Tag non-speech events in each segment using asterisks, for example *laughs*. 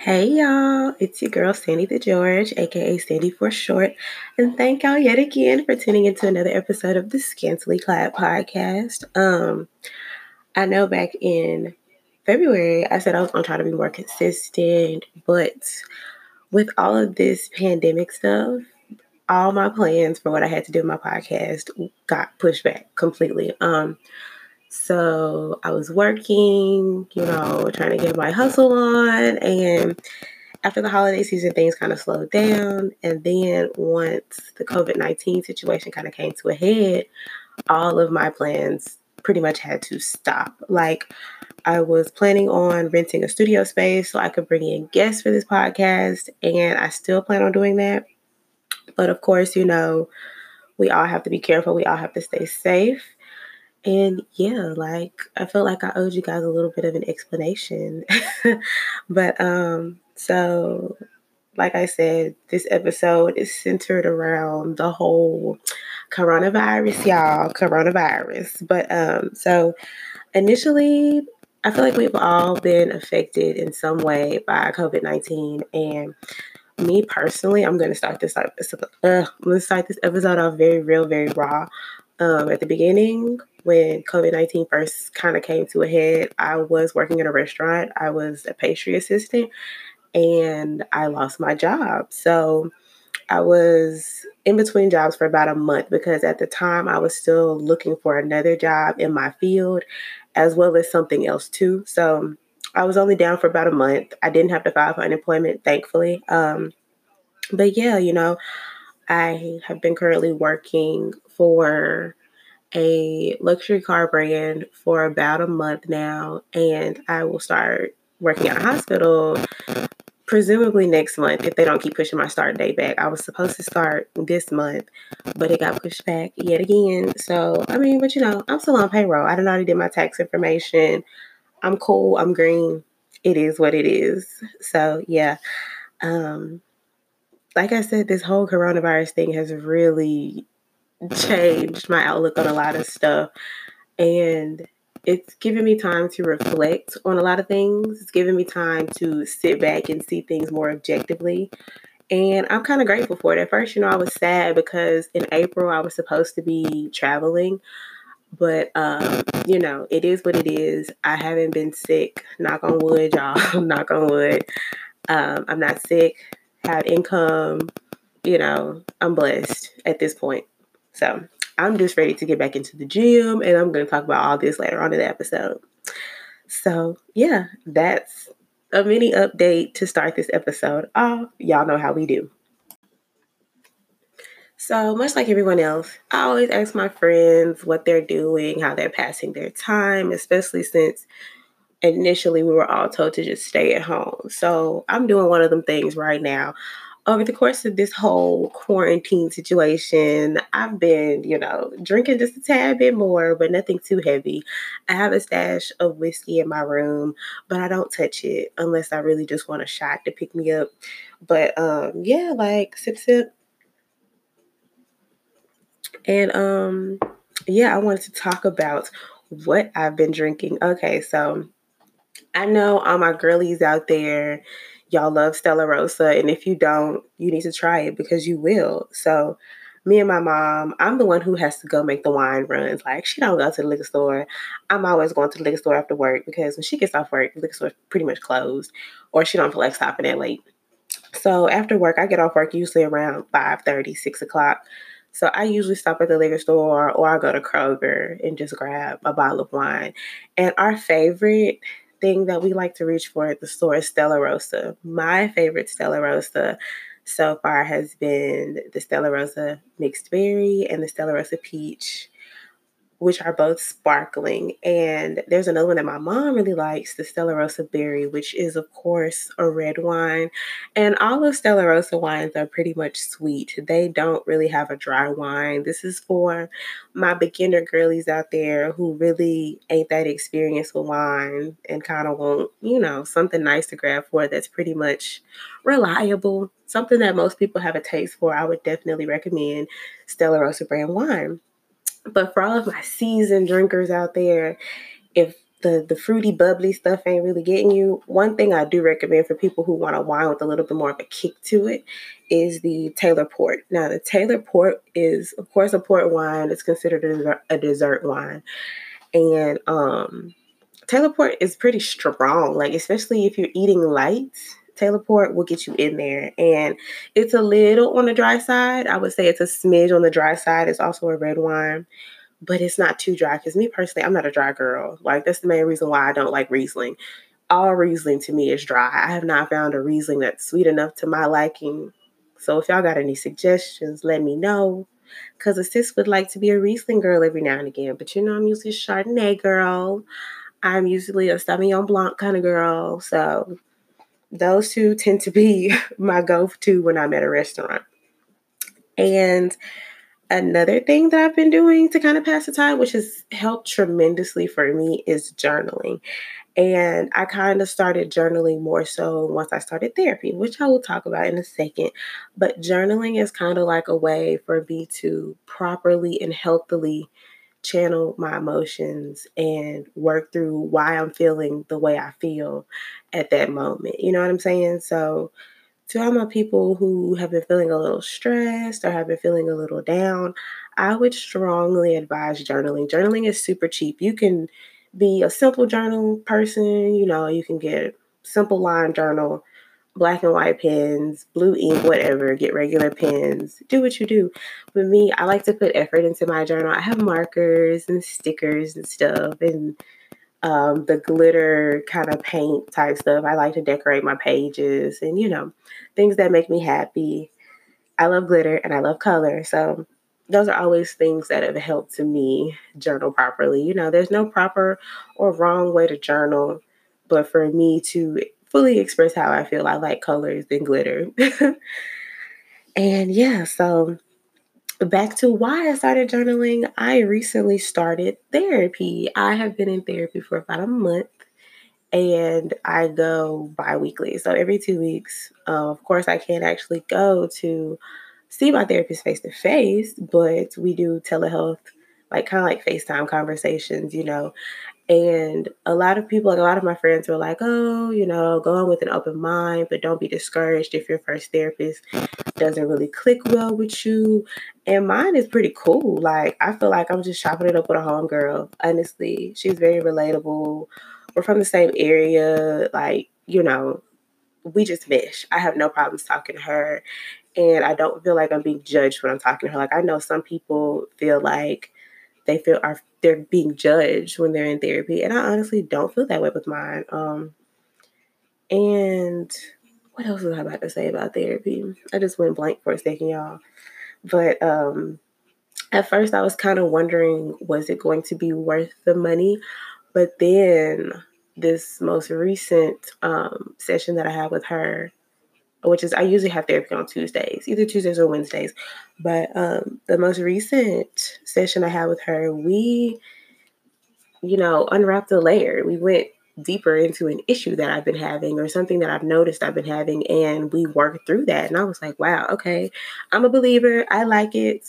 Hey y'all, it's your girl Sandy the George, aka Sandy for short, and thank y'all yet again for tuning into another episode of the Scantily Clad podcast. Um, I know back in February I said I was gonna try to be more consistent, but with all of this pandemic stuff, all my plans for what I had to do with my podcast got pushed back completely. Um, so I was working, you know, trying to get my hustle on. And after the holiday season, things kind of slowed down. And then once the COVID 19 situation kind of came to a head, all of my plans pretty much had to stop. Like, I was planning on renting a studio space so I could bring in guests for this podcast, and I still plan on doing that. But of course, you know, we all have to be careful, we all have to stay safe. And yeah, like I felt like I owed you guys a little bit of an explanation. *laughs* but um so like I said, this episode is centered around the whole coronavirus, y'all, coronavirus. But um so initially I feel like we've all been affected in some way by COVID-19 and me personally, I'm to start this uh, I'm to start this episode off very real, very raw. Um, at the beginning, when COVID 19 first kind of came to a head, I was working in a restaurant. I was a pastry assistant and I lost my job. So I was in between jobs for about a month because at the time I was still looking for another job in my field as well as something else too. So I was only down for about a month. I didn't have to file for unemployment, thankfully. Um, but yeah, you know, I have been currently working for a luxury car brand for about a month now, and I will start working at a hospital presumably next month if they don't keep pushing my start date back. I was supposed to start this month, but it got pushed back yet again. So, I mean, but you know, I'm still on payroll. I done already did my tax information. I'm cool. I'm green. It is what it is. So, yeah. Um, like I said, this whole coronavirus thing has really changed my outlook on a lot of stuff. And it's given me time to reflect on a lot of things. It's given me time to sit back and see things more objectively. And I'm kind of grateful for it. At first, you know, I was sad because in April I was supposed to be traveling. But um, you know, it is what it is. I haven't been sick. Knock on wood, *laughs* y'all. knock on wood. Um, I'm not sick. Have income. You know, I'm blessed at this point. So I'm just ready to get back into the gym, and I'm going to talk about all this later on in the episode. So, yeah, that's a mini update to start this episode off. Y'all know how we do. So, much like everyone else, I always ask my friends what they're doing, how they're passing their time, especially since initially we were all told to just stay at home. So, I'm doing one of them things right now over the course of this whole quarantine situation, I've been, you know, drinking just a tad bit more, but nothing too heavy. I have a stash of whiskey in my room, but I don't touch it unless I really just want a shot to pick me up. But um yeah, like sip sip. And um yeah, I wanted to talk about what I've been drinking. Okay, so I know all my girlies out there y'all love Stella Rosa. And if you don't, you need to try it because you will. So me and my mom, I'm the one who has to go make the wine runs. Like she don't go to the liquor store. I'm always going to the liquor store after work because when she gets off work, the liquor store's pretty much closed, or she don't feel like stopping that late. So after work, I get off work usually around 5 30, 6 o'clock. So I usually stop at the liquor store or I go to Kroger and just grab a bottle of wine. And our favorite thing that we like to reach for at the store is Stella Rosa. My favorite Stella Rosa so far has been the Stella Rosa mixed berry and the Stella Rosa peach which are both sparkling. And there's another one that my mom really likes, the Stella Rosa Berry, which is, of course, a red wine. And all of Stella Rosa wines are pretty much sweet. They don't really have a dry wine. This is for my beginner girlies out there who really ain't that experienced with wine and kind of want, you know, something nice to grab for that's pretty much reliable. Something that most people have a taste for. I would definitely recommend Stella Rosa brand wine. But for all of my seasoned drinkers out there, if the the fruity bubbly stuff ain't really getting you one thing i do recommend for people who want a wine with a little bit more of a kick to it is the taylor port. Now the taylor port is of course a port wine. It's considered a a dessert wine. And um taylor port is pretty strong. Like especially if you're eating light taylor port will get you in there and it's a little on the dry side i would say it's a smidge on the dry side it's also a red wine but it's not too dry. Because me personally, I'm not a dry girl. Like that's the main reason why I don't like Riesling. All Riesling to me is dry. I have not found a Riesling that's sweet enough to my liking. So if y'all got any suggestions, let me know. Cause a sis would like to be a Riesling girl every now and again. But you know, I'm usually a Chardonnay girl. I'm usually a Sauvignon Blanc kind of girl. So those two tend to be *laughs* my go-to when I'm at a restaurant. And Another thing that I've been doing to kind of pass the time, which has helped tremendously for me, is journaling. And I kind of started journaling more so once I started therapy, which I will talk about in a second. But journaling is kind of like a way for me to properly and healthily channel my emotions and work through why I'm feeling the way I feel at that moment. You know what I'm saying? So, to all my people who have been feeling a little stressed or have been feeling a little down, I would strongly advise journaling. Journaling is super cheap. You can be a simple journal person, you know, you can get simple line journal, black and white pens, blue ink, whatever, get regular pens, do what you do. With me, I like to put effort into my journal. I have markers and stickers and stuff and um, the glitter kind of paint type stuff. I like to decorate my pages and, you know, things that make me happy. I love glitter and I love color. So those are always things that have helped to me journal properly. You know, there's no proper or wrong way to journal, but for me to fully express how I feel, I like colors and glitter. *laughs* and yeah, so back to why I started journaling, I recently started therapy. I have been in therapy for about a month and I go bi weekly. So every two weeks, uh, of course, I can't actually go to see my therapist face to face, but we do telehealth, like kind of like FaceTime conversations, you know. And a lot of people, like a lot of my friends were like, oh, you know, go on with an open mind, but don't be discouraged if your first therapist doesn't really click well with you. And mine is pretty cool. Like, I feel like I'm just chopping it up with a homegirl. Honestly, she's very relatable. We're from the same area. Like, you know, we just mesh. I have no problems talking to her. And I don't feel like I'm being judged when I'm talking to her. Like, I know some people feel like, they feel are they're being judged when they're in therapy, and I honestly don't feel that way with mine. Um, and what else was I about to say about therapy? I just went blank for a second, y'all. But um, at first, I was kind of wondering, was it going to be worth the money? But then this most recent um, session that I had with her, which is I usually have therapy on Tuesdays, either Tuesdays or Wednesdays. But um, the most recent session I had with her, we, you know, unwrapped a layer. We went deeper into an issue that I've been having or something that I've noticed I've been having, and we worked through that. And I was like, wow, okay, I'm a believer. I like it.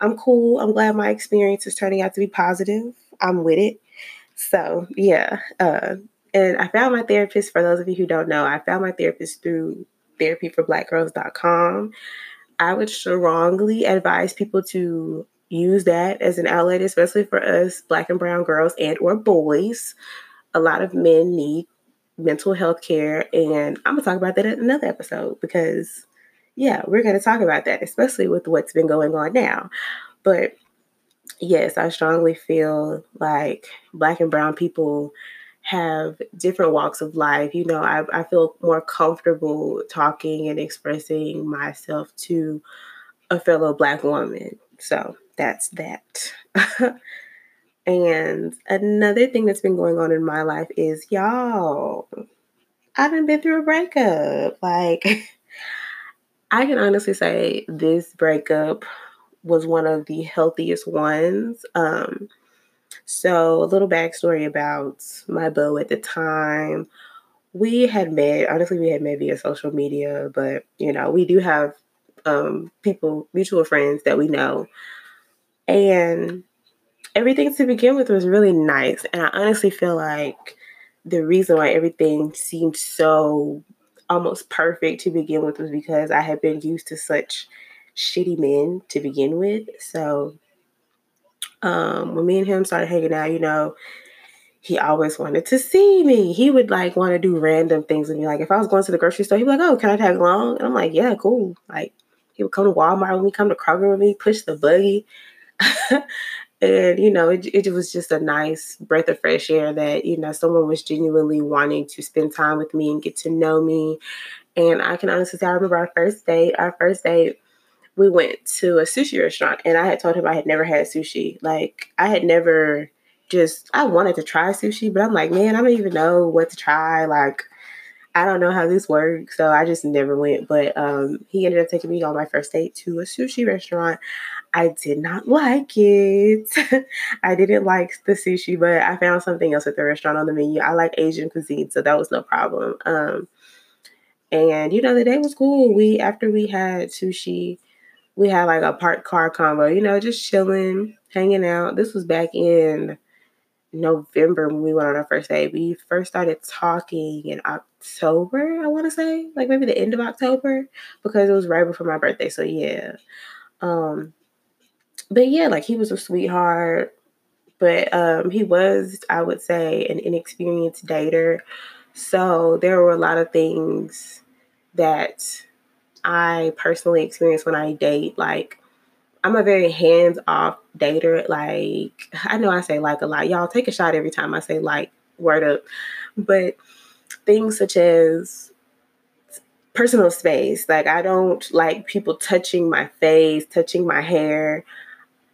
I'm cool. I'm glad my experience is turning out to be positive. I'm with it. So, yeah. Uh, and I found my therapist, for those of you who don't know, I found my therapist through therapyforblackgirls.com. I would strongly advise people to use that as an outlet, especially for us black and brown girls and or boys. A lot of men need mental health care, and I'm gonna talk about that in another episode because yeah, we're gonna talk about that, especially with what's been going on now. But yes, I strongly feel like black and brown people have different walks of life. You know, I, I feel more comfortable talking and expressing myself to a fellow Black woman. So that's that. *laughs* and another thing that's been going on in my life is y'all, I haven't been through a breakup. Like, *laughs* I can honestly say this breakup was one of the healthiest ones. Um, so, a little backstory about my beau at the time. We had met, honestly, we had met via social media, but you know, we do have um, people, mutual friends that we know. And everything to begin with was really nice. And I honestly feel like the reason why everything seemed so almost perfect to begin with was because I had been used to such shitty men to begin with. So um, when me and him started hanging out, you know, he always wanted to see me. He would like want to do random things with me. Like if I was going to the grocery store, he'd be like, "Oh, can I tag along?" And I'm like, "Yeah, cool." Like he would come to Walmart with me, come to Kroger with me, push the buggy. *laughs* and you know it, it was just a nice breath of fresh air that you know someone was genuinely wanting to spend time with me and get to know me and i can honestly say i remember our first date our first date we went to a sushi restaurant and i had told him i had never had sushi like i had never just i wanted to try sushi but i'm like man i don't even know what to try like I don't know how this works, so I just never went. But um, he ended up taking me on my first date to a sushi restaurant. I did not like it. *laughs* I didn't like the sushi, but I found something else at the restaurant on the menu. I like Asian cuisine, so that was no problem. Um, and you know, the day was cool. We after we had sushi, we had like a park car combo. You know, just chilling, hanging out. This was back in November when we went on our first date. We first started talking in October, I want to say, like maybe the end of October, because it was right before my birthday. So yeah. Um, but yeah, like he was a sweetheart, but um, he was, I would say, an inexperienced dater. So there were a lot of things that I personally experience when I date. Like, I'm a very hands off dater. Like, I know I say like a lot. Y'all take a shot every time I say like, word up. But things such as personal space, like, I don't like people touching my face, touching my hair.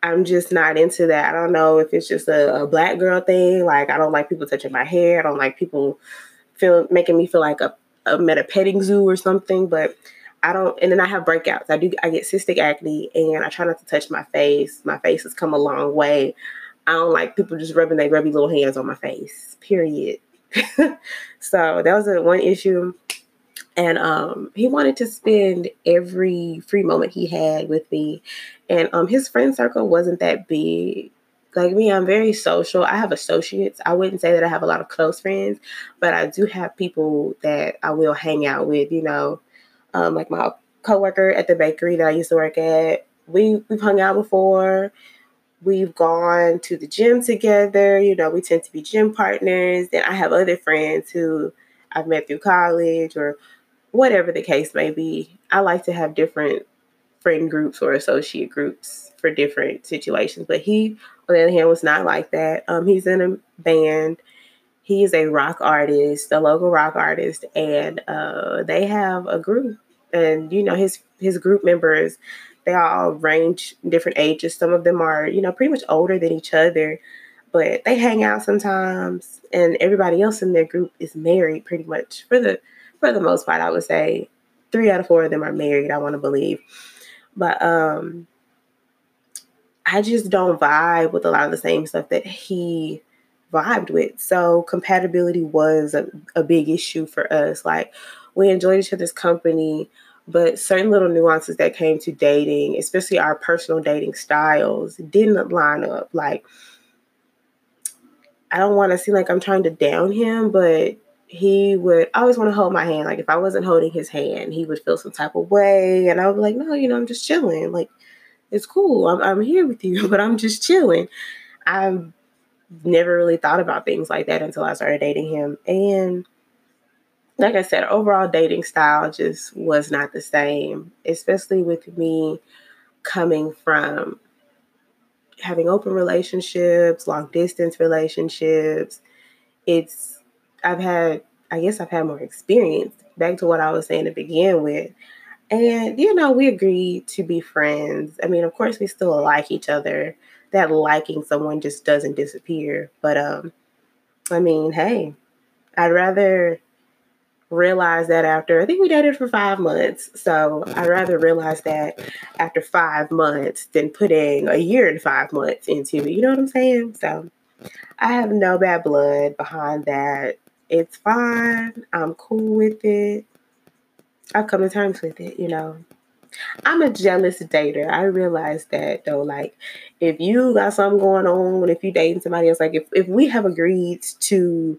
I'm just not into that. I don't know if it's just a, a, black girl thing. Like I don't like people touching my hair. I don't like people feel making me feel like a, I'm a petting zoo or something. But I don't. And then I have breakouts. I do. I get cystic acne, and I try not to touch my face. My face has come a long way. I don't like people just rubbing their grubby little hands on my face. Period. *laughs* so that was a one issue and um, he wanted to spend every free moment he had with me and um, his friend circle wasn't that big like me i'm very social i have associates i wouldn't say that i have a lot of close friends but i do have people that i will hang out with you know um, like my coworker at the bakery that i used to work at we we've hung out before we've gone to the gym together you know we tend to be gym partners then i have other friends who i've met through college or whatever the case may be, I like to have different friend groups or associate groups for different situations. But he, on the other hand, was not like that. Um, he's in a band. He is a rock artist, a local rock artist, and uh, they have a group. And you know, his his group members, they all range different ages. Some of them are, you know, pretty much older than each other, but they hang out sometimes. And everybody else in their group is married, pretty much for the for the most part, I would say three out of four of them are married, I want to believe. But um I just don't vibe with a lot of the same stuff that he vibed with. So compatibility was a, a big issue for us. Like we enjoyed each other's company, but certain little nuances that came to dating, especially our personal dating styles, didn't line up. Like I don't want to seem like I'm trying to down him, but he would always want to hold my hand. Like if I wasn't holding his hand, he would feel some type of way, and I would be like, "No, you know, I'm just chilling. Like it's cool. I'm I'm here with you, *laughs* but I'm just chilling." I've never really thought about things like that until I started dating him, and like I said, overall dating style just was not the same, especially with me coming from having open relationships, long distance relationships. It's I've had, I guess I've had more experience. Back to what I was saying to begin with. And, you know, we agreed to be friends. I mean, of course, we still like each other. That liking someone just doesn't disappear. But, um, I mean, hey, I'd rather realize that after, I think we dated for five months. So I'd mm-hmm. rather realize that after five months than putting a year and five months into it. You know what I'm saying? So I have no bad blood behind that. It's fine. I'm cool with it. I've come to terms with it, you know. I'm a jealous dater. I realize that though. Like, if you got something going on, if you dating somebody else, like if, if we have agreed to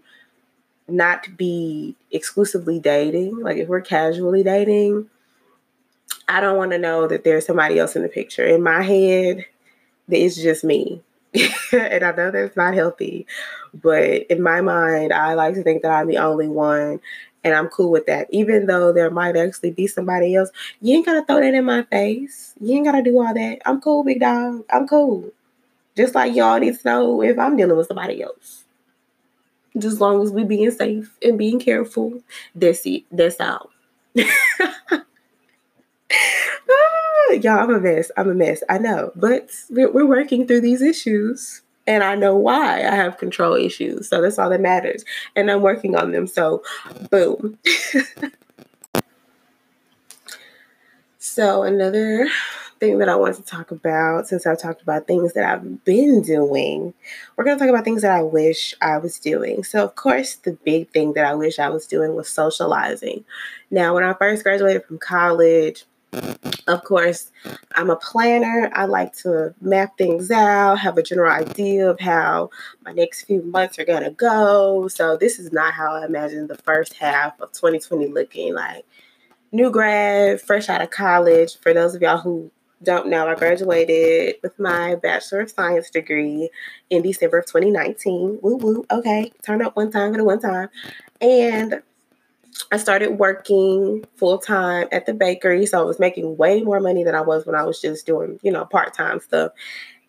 not be exclusively dating, like if we're casually dating, I don't want to know that there's somebody else in the picture. In my head, it's just me. *laughs* and I know that's not healthy, but in my mind, I like to think that I'm the only one and I'm cool with that. Even though there might actually be somebody else, you ain't gotta throw that in my face. You ain't gotta do all that. I'm cool, big dog. I'm cool. Just like y'all need to know if I'm dealing with somebody else. Just as long as we being safe and being careful, that's it. That's all. *laughs* Ah, y'all, I'm a mess. I'm a mess. I know, but we're, we're working through these issues and I know why I have control issues. So that's all that matters. And I'm working on them. So, boom. *laughs* so, another thing that I want to talk about, since I've talked about things that I've been doing, we're going to talk about things that I wish I was doing. So, of course, the big thing that I wish I was doing was socializing. Now, when I first graduated from college, of course, I'm a planner. I like to map things out, have a general idea of how my next few months are going to go. So, this is not how I imagine the first half of 2020 looking like. New grad, fresh out of college. For those of y'all who don't know, I graduated with my Bachelor of Science degree in December of 2019. Woo woo. Okay. Turned up one time the one time. And I started working full time at the bakery. So I was making way more money than I was when I was just doing, you know, part time stuff.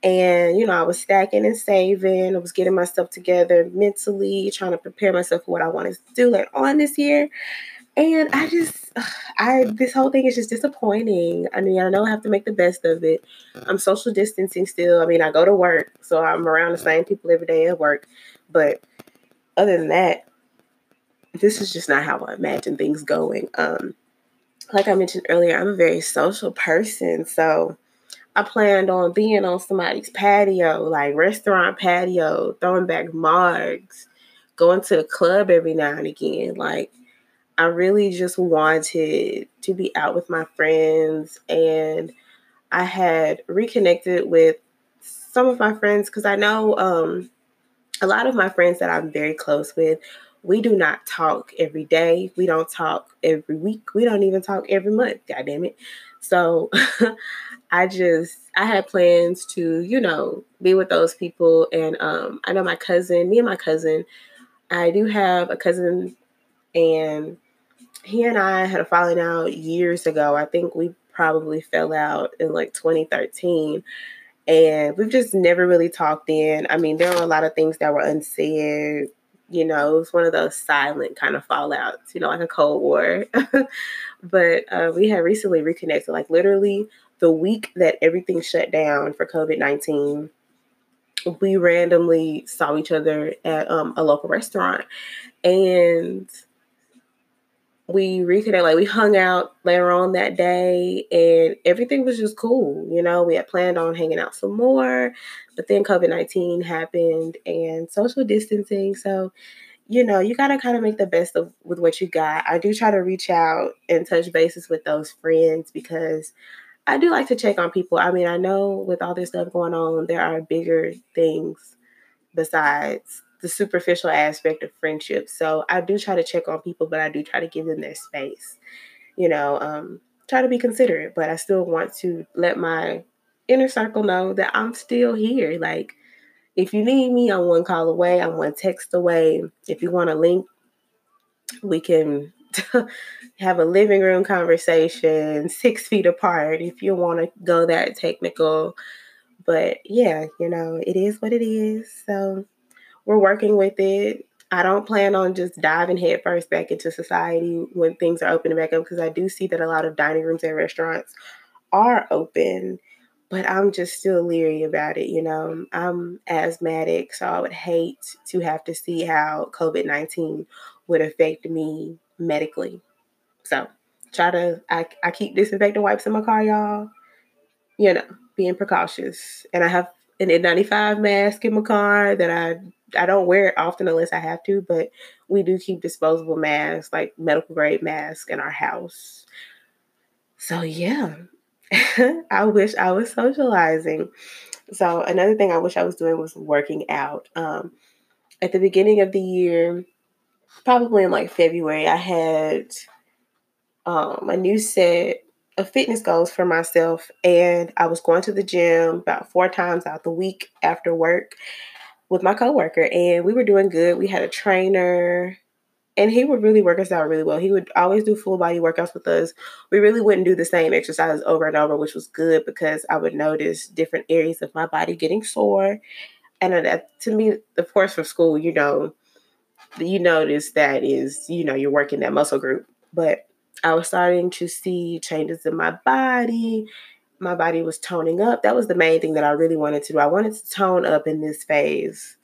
And, you know, I was stacking and saving. I was getting myself together mentally, trying to prepare myself for what I wanted to do later on this year. And I just, *sighs* I, this whole thing is just disappointing. I mean, I know I have to make the best of it. I'm social distancing still. I mean, I go to work, so I'm around the same people every day at work. But other than that, this is just not how I imagine things going. Um, like I mentioned earlier, I'm a very social person, so I planned on being on somebody's patio, like restaurant patio, throwing back margs, going to the club every now and again. Like I really just wanted to be out with my friends, and I had reconnected with some of my friends because I know um, a lot of my friends that I'm very close with we do not talk every day. We don't talk every week. We don't even talk every month. God damn it. So *laughs* I just I had plans to, you know, be with those people. And um I know my cousin, me and my cousin, I do have a cousin and he and I had a falling out years ago. I think we probably fell out in like 2013 and we've just never really talked in. I mean, there were a lot of things that were unsaid you know, it was one of those silent kind of fallouts, you know, like a Cold War. *laughs* but uh, we had recently reconnected, like literally the week that everything shut down for COVID 19. We randomly saw each other at um, a local restaurant and we reconnected, like we hung out later on that day and everything was just cool. You know, we had planned on hanging out some more, but then COVID 19 happened and social distancing. So, you know, you got to kind of make the best of with what you got. I do try to reach out and touch bases with those friends because I do like to check on people. I mean, I know with all this stuff going on, there are bigger things besides the superficial aspect of friendship. So I do try to check on people, but I do try to give them their space. You know, um, try to be considerate, but I still want to let my inner circle know that I'm still here. Like, if you need me, I'm one call away, I'm one text away. If you want a link, we can *laughs* have a living room conversation six feet apart if you want to go that technical. But yeah, you know, it is what it is. So we're working with it. I don't plan on just diving headfirst back into society when things are opening back up because I do see that a lot of dining rooms and restaurants are open but I'm just still leery about it. You know, I'm asthmatic, so I would hate to have to see how COVID 19 would affect me medically. So, try to, I, I keep disinfectant wipes in my car, y'all. You know, being precautious. And I have an N95 mask in my car that I I don't wear it often unless I have to, but we do keep disposable masks, like medical grade masks, in our house. So yeah, *laughs* I wish I was socializing. So another thing I wish I was doing was working out. Um, at the beginning of the year, probably in like February, I had um, a new set of fitness goals for myself, and I was going to the gym about four times out the week after work with my coworker, and we were doing good. We had a trainer, and he would really work us out really well. He would always do full body workouts with us. We really wouldn't do the same exercises over and over, which was good because I would notice different areas of my body getting sore. And that, to me, of course, from school, you know, you notice that is, you know, you're working that muscle group. But I was starting to see changes in my body. My body was toning up. That was the main thing that I really wanted to do. I wanted to tone up in this phase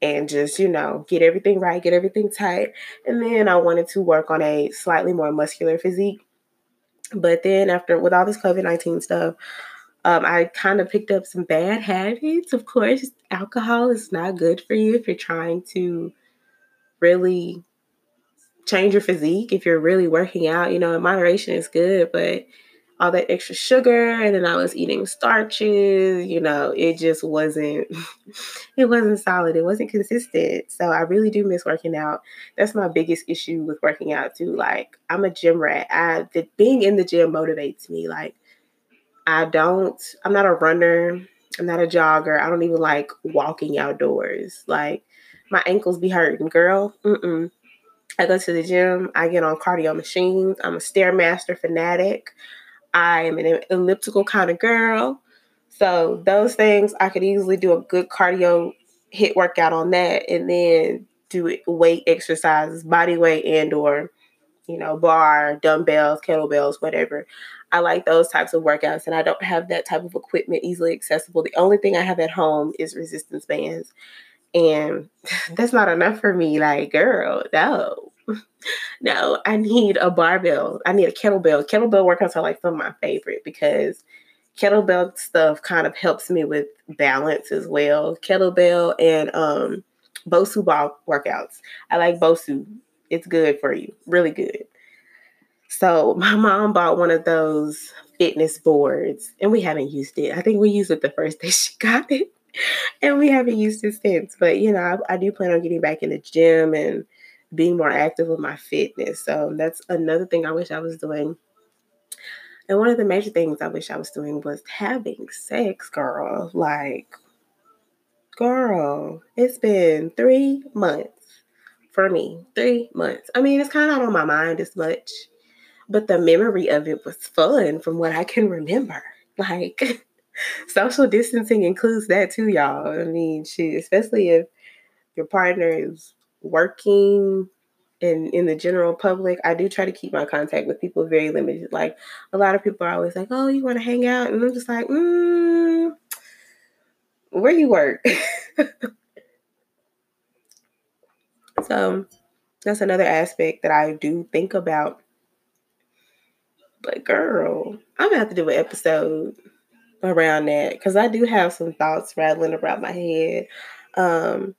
and just, you know, get everything right, get everything tight. And then I wanted to work on a slightly more muscular physique. But then after with all this COVID 19 stuff, um, I kind of picked up some bad habits. Of course, alcohol is not good for you if you're trying to really change your physique, if you're really working out, you know, in moderation is good, but all that extra sugar and then I was eating starches, you know, it just wasn't *laughs* it wasn't solid. It wasn't consistent. So I really do miss working out. That's my biggest issue with working out too. Like I'm a gym rat. I the, being in the gym motivates me. Like I don't I'm not a runner. I'm not a jogger. I don't even like walking outdoors. Like my ankles be hurting, girl. Mm-mm. I go to the gym. I get on cardio machines. I'm a stairmaster fanatic. I am an elliptical kind of girl. So those things I could easily do a good cardio HIIT workout on that, and then do weight exercises, body weight and or you know bar, dumbbells, kettlebells, whatever. I like those types of workouts, and I don't have that type of equipment easily accessible. The only thing I have at home is resistance bands. And *laughs* that's not enough for me. Like, girl, no. *laughs* No, I need a barbell. I need a kettlebell. Kettlebell workouts are like some of my favorite because kettlebell stuff kind of helps me with balance as well. Kettlebell and um Bosu ball workouts. I like Bosu. It's good for you. Really good. So my mom bought one of those fitness boards and we haven't used it. I think we used it the first *laughs* day she got it. and we haven't used it since. But you know, I, I, do plan on getting back in the gym and being more active with my fitness. So that's another thing I wish I was doing. And one of the major things I wish I was doing was having sex, girl. Like, girl, it's been three months for me. Three months. I mean, it's kind of not on my mind as much, but the memory of it was fun from what I can remember. Like, *laughs* social distancing includes that too, y'all. I mean, shit, especially if your partner is working in in the general public, I do try to keep my contact with people very limited. Like a lot of people are always like, "Oh, you want to hang out?" And I'm just like, mm, "Where you work?" *laughs* so that's another aspect that I do think about. But girl, I'm gonna have to do an episode around that because I do have some thoughts rattling around my head. Um,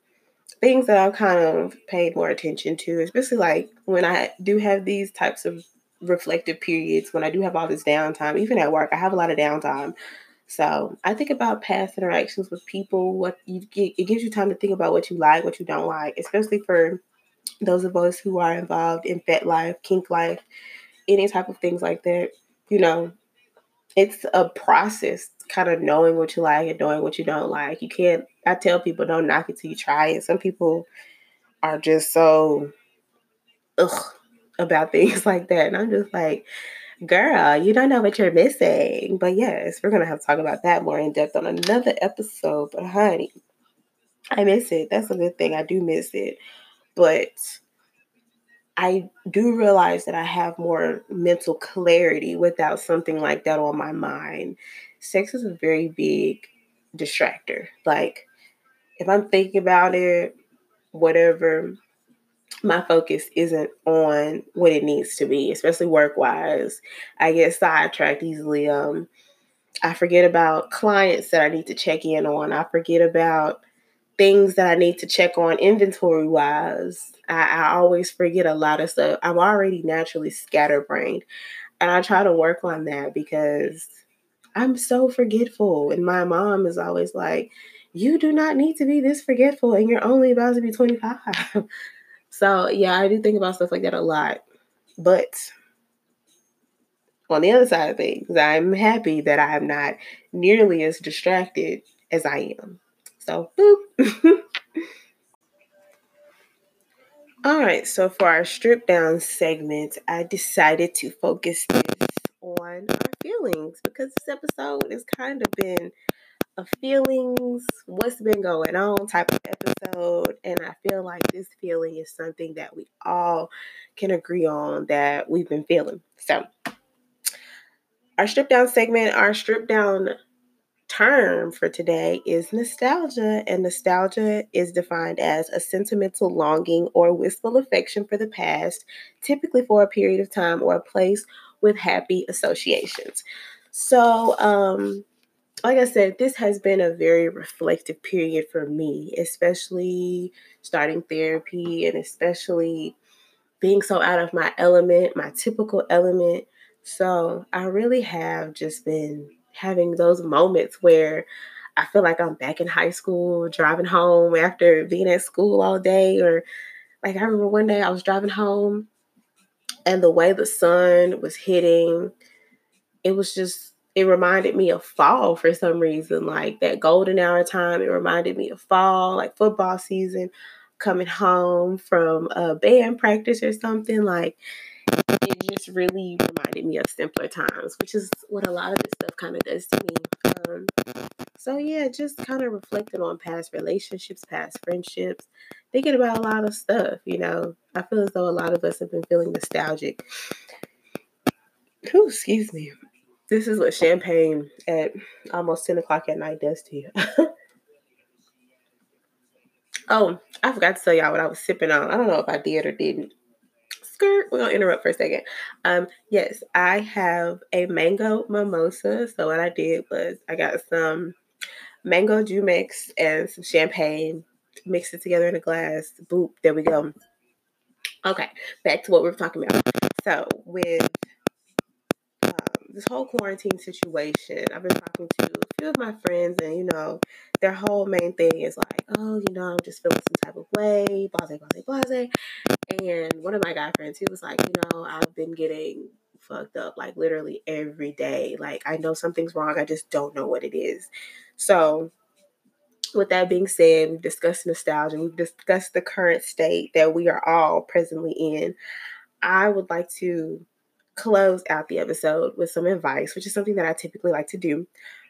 things that I've kind of paid more attention to, especially like when I do have these types of reflective periods, when I do have all this downtime, even at work, I have a lot of downtime. So I think about past interactions with people, what you get, it gives you time to think about what you like, what you don't like, especially for those of us who are involved in FetLife, kink life, any type of things like that. You know, it's a process kind of knowing what you like and knowing what you don't like. You can't I tell people don't knock it till you try it. Some people are just so ugh about *laughs* things like that. And I'm just like, girl, you don't know what you're missing. But yes, we're gonna have to talk about that more in depth on another episode. But honey, I miss it. That's a good thing. I do miss it. But I do realize that I have more mental clarity without something like that on my mind. Sex is a very big distractor. Like, if I'm thinking about it, whatever, my focus isn't on what it needs to be, especially work wise. I get sidetracked easily. Um, I forget about clients that I need to check in on. I forget about things that I need to check on inventory wise. I, I always forget a lot of stuff. I'm already naturally scatterbrained. And I try to work on that because I'm so forgetful. And my mom is always like, you do not need to be this forgetful and you're only about to be 25. *laughs* so, yeah, I do think about stuff like that a lot. But on the other side of things, I'm happy that I'm not nearly as distracted as I am. So, boop. *laughs* All right, so for our strip down segment, I decided to focus this on our feelings because this episode has kind of been a feelings, what's been going on type of episode. And I feel like this feeling is something that we all can agree on that we've been feeling. So, our strip down segment, our strip down term for today is nostalgia, and nostalgia is defined as a sentimental longing or wistful affection for the past, typically for a period of time or a place with happy associations. So, um, like I said, this has been a very reflective period for me, especially starting therapy and especially being so out of my element, my typical element. So I really have just been having those moments where I feel like I'm back in high school, driving home after being at school all day. Or like I remember one day I was driving home and the way the sun was hitting, it was just it reminded me of fall for some reason. Like that golden hour time, it reminded me of fall, like football season, coming home from a band practice or something. Like it just really reminded me of simpler times, which is what a lot of this stuff kind of does to me. Um, so yeah, just kind of reflecting on past relationships, past friendships, thinking about a lot of stuff. You know, I feel as though a lot of us have been feeling nostalgic. Ooh, excuse me. This is what champagne at almost 10 o'clock at night does to you. *laughs* oh, I forgot to tell y'all what I was sipping on. I don't know if I did or didn't skirt. We're gonna interrupt for a second. Um, yes, I have a mango mimosa. So what I did was I got some mango juice mix and some champagne, mixed it together in a glass. Boop, there we go. Okay, back to what we were talking about. So with this whole quarantine situation, I've been talking to a few of my friends, and you know, their whole main thing is like, oh, you know, I'm just feeling some type of way, blase, blase, blase. And one of my guy friends, he was like, you know, I've been getting fucked up like literally every day. Like I know something's wrong, I just don't know what it is. So with that being said, we've discussed nostalgia, we've discussed the current state that we are all presently in. I would like to close out the episode with some advice, which is something that I typically like to do.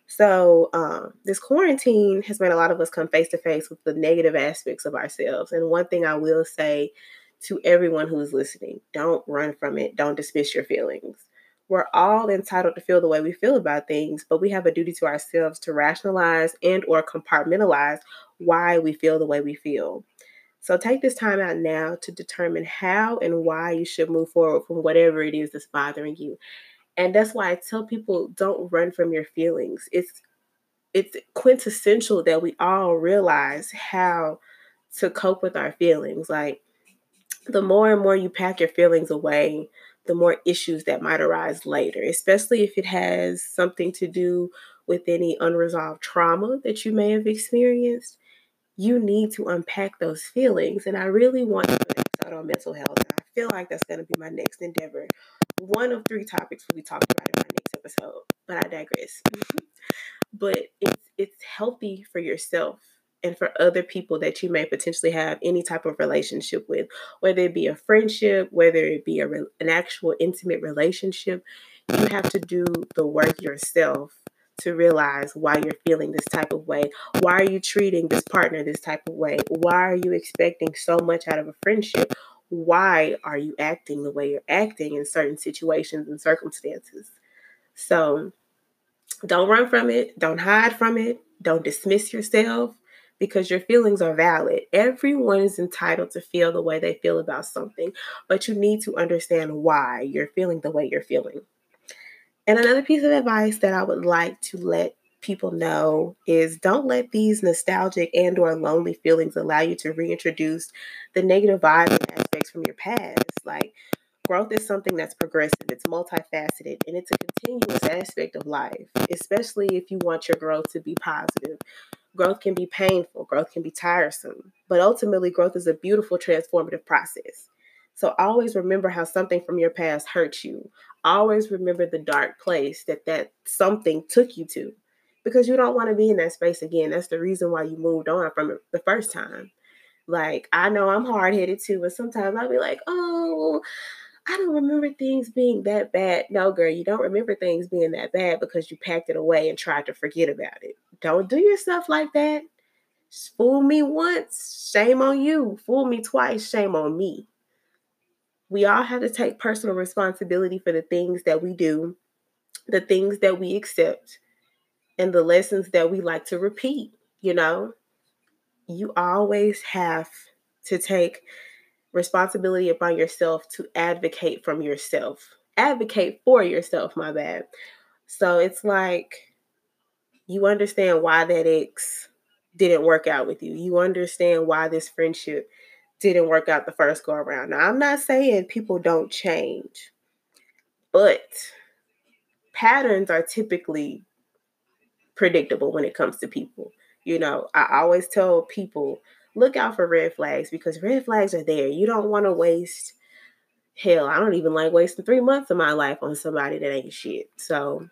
So, um, this quarantine has made a lot of us come face to face with the negative aspects of ourselves. And one thing I will say to everyone who's listening don't run from it, don't dismiss your feelings. We're all entitled to feel the way we feel about things, but we have a duty to ourselves to rationalize and or compartmentalize why we feel the way we feel. So take this time out now to determine how and why you should move forward from whatever it is that's bothering you. And that's why I tell people don't run from your feelings. It's it's quintessential that we all realize how to cope with our feelings. Like the more and more you pack your feelings away, the more issues that might arise later, especially if it has something to do with any unresolved trauma that you may have experienced. You need to unpack those feelings. And I really want to do an episode on mental health. I feel like that's going to be my next endeavor. One of three topics will be about in my next episode, but I digress. *laughs* but it's it's healthy for yourself and for other people that you may potentially have any type of relationship with, whether it be a friendship, whether it be a, an actual intimate relationship, you have to do the work yourself to realize why you're feeling this type of way. Why are you treating this partner this type of way? Why are you expecting so much out of a friendship? Why are you acting the way you're acting in certain situations and circumstances? So don't run from it, don't hide from it, don't dismiss yourself because your feelings are valid. Everyone is entitled to feel the way they feel about something, but you need to understand why you're feeling the way you're feeling. And another piece of advice that I would like to let people know is don't let these nostalgic and or lonely feelings allow you to reintroduce the negative vibes and aspects from your past like growth is something that's progressive, it's multifaceted, and it's a continuous aspect of life, especially if you want your growth to be positive. Growth can be painful, growth can be tiresome, but ultimately, growth is a beautiful transformative process. So always remember how something from your past hurt you. Always remember the dark place that that something took you to because you don't want to be in that space again. That's the reason why you moved on from it the first time. Like, I know I'm hard headed too, but sometimes I'll be like, oh, I don't remember things being that bad. No, girl, you don't remember things being that bad because you packed it away and tried to forget about it. Don't do yourself like that. Fool me once, shame on you. Fool me twice, shame on me. We all have to take personal responsibility for the things that we do, the things that we accept, and the lessons that we like to repeat. You know, you always have to take responsibility upon yourself to advocate from yourself. Advocate for yourself, my bad. So it's like you understand why that ex didn't work out with you. You understand why this friendship didn't work out the first go around. Now, I'm not saying people don't change, but patterns are typically predictable when it comes to people. You know, I always tell people look out for red flags because red flags are there. You don't want to waste hell. I don't even like wasting three months of my life on somebody that ain't shit. So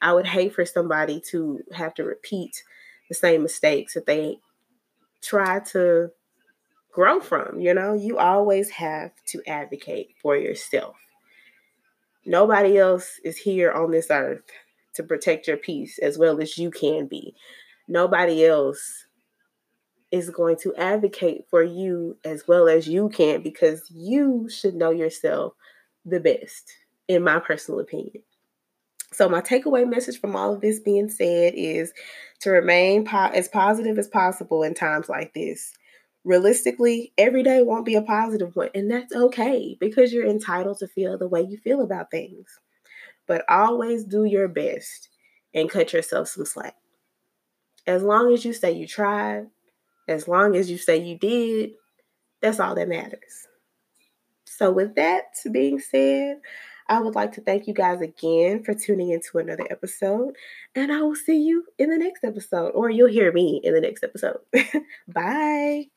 I would hate for somebody to have to repeat the same mistakes that they try to grow from. You know, you always have to advocate for yourself. Nobody else is here on this earth to protect your peace as well as you can be. Nobody else is going to advocate for you as well as you can because you should know yourself the best, in my personal opinion. So, my takeaway message from all of this being said is to remain po- as positive as possible in times like this. Realistically, every day won't be a positive one, and that's okay because you're entitled to feel the way you feel about things. But always do your best and cut yourself some slack. As long as you say you tried, as long as you say you did, that's all that matters. So, with that being said, I would like to thank you guys again for tuning into another episode, and I will see you in the next episode, or you'll hear me in the next episode. *laughs* Bye.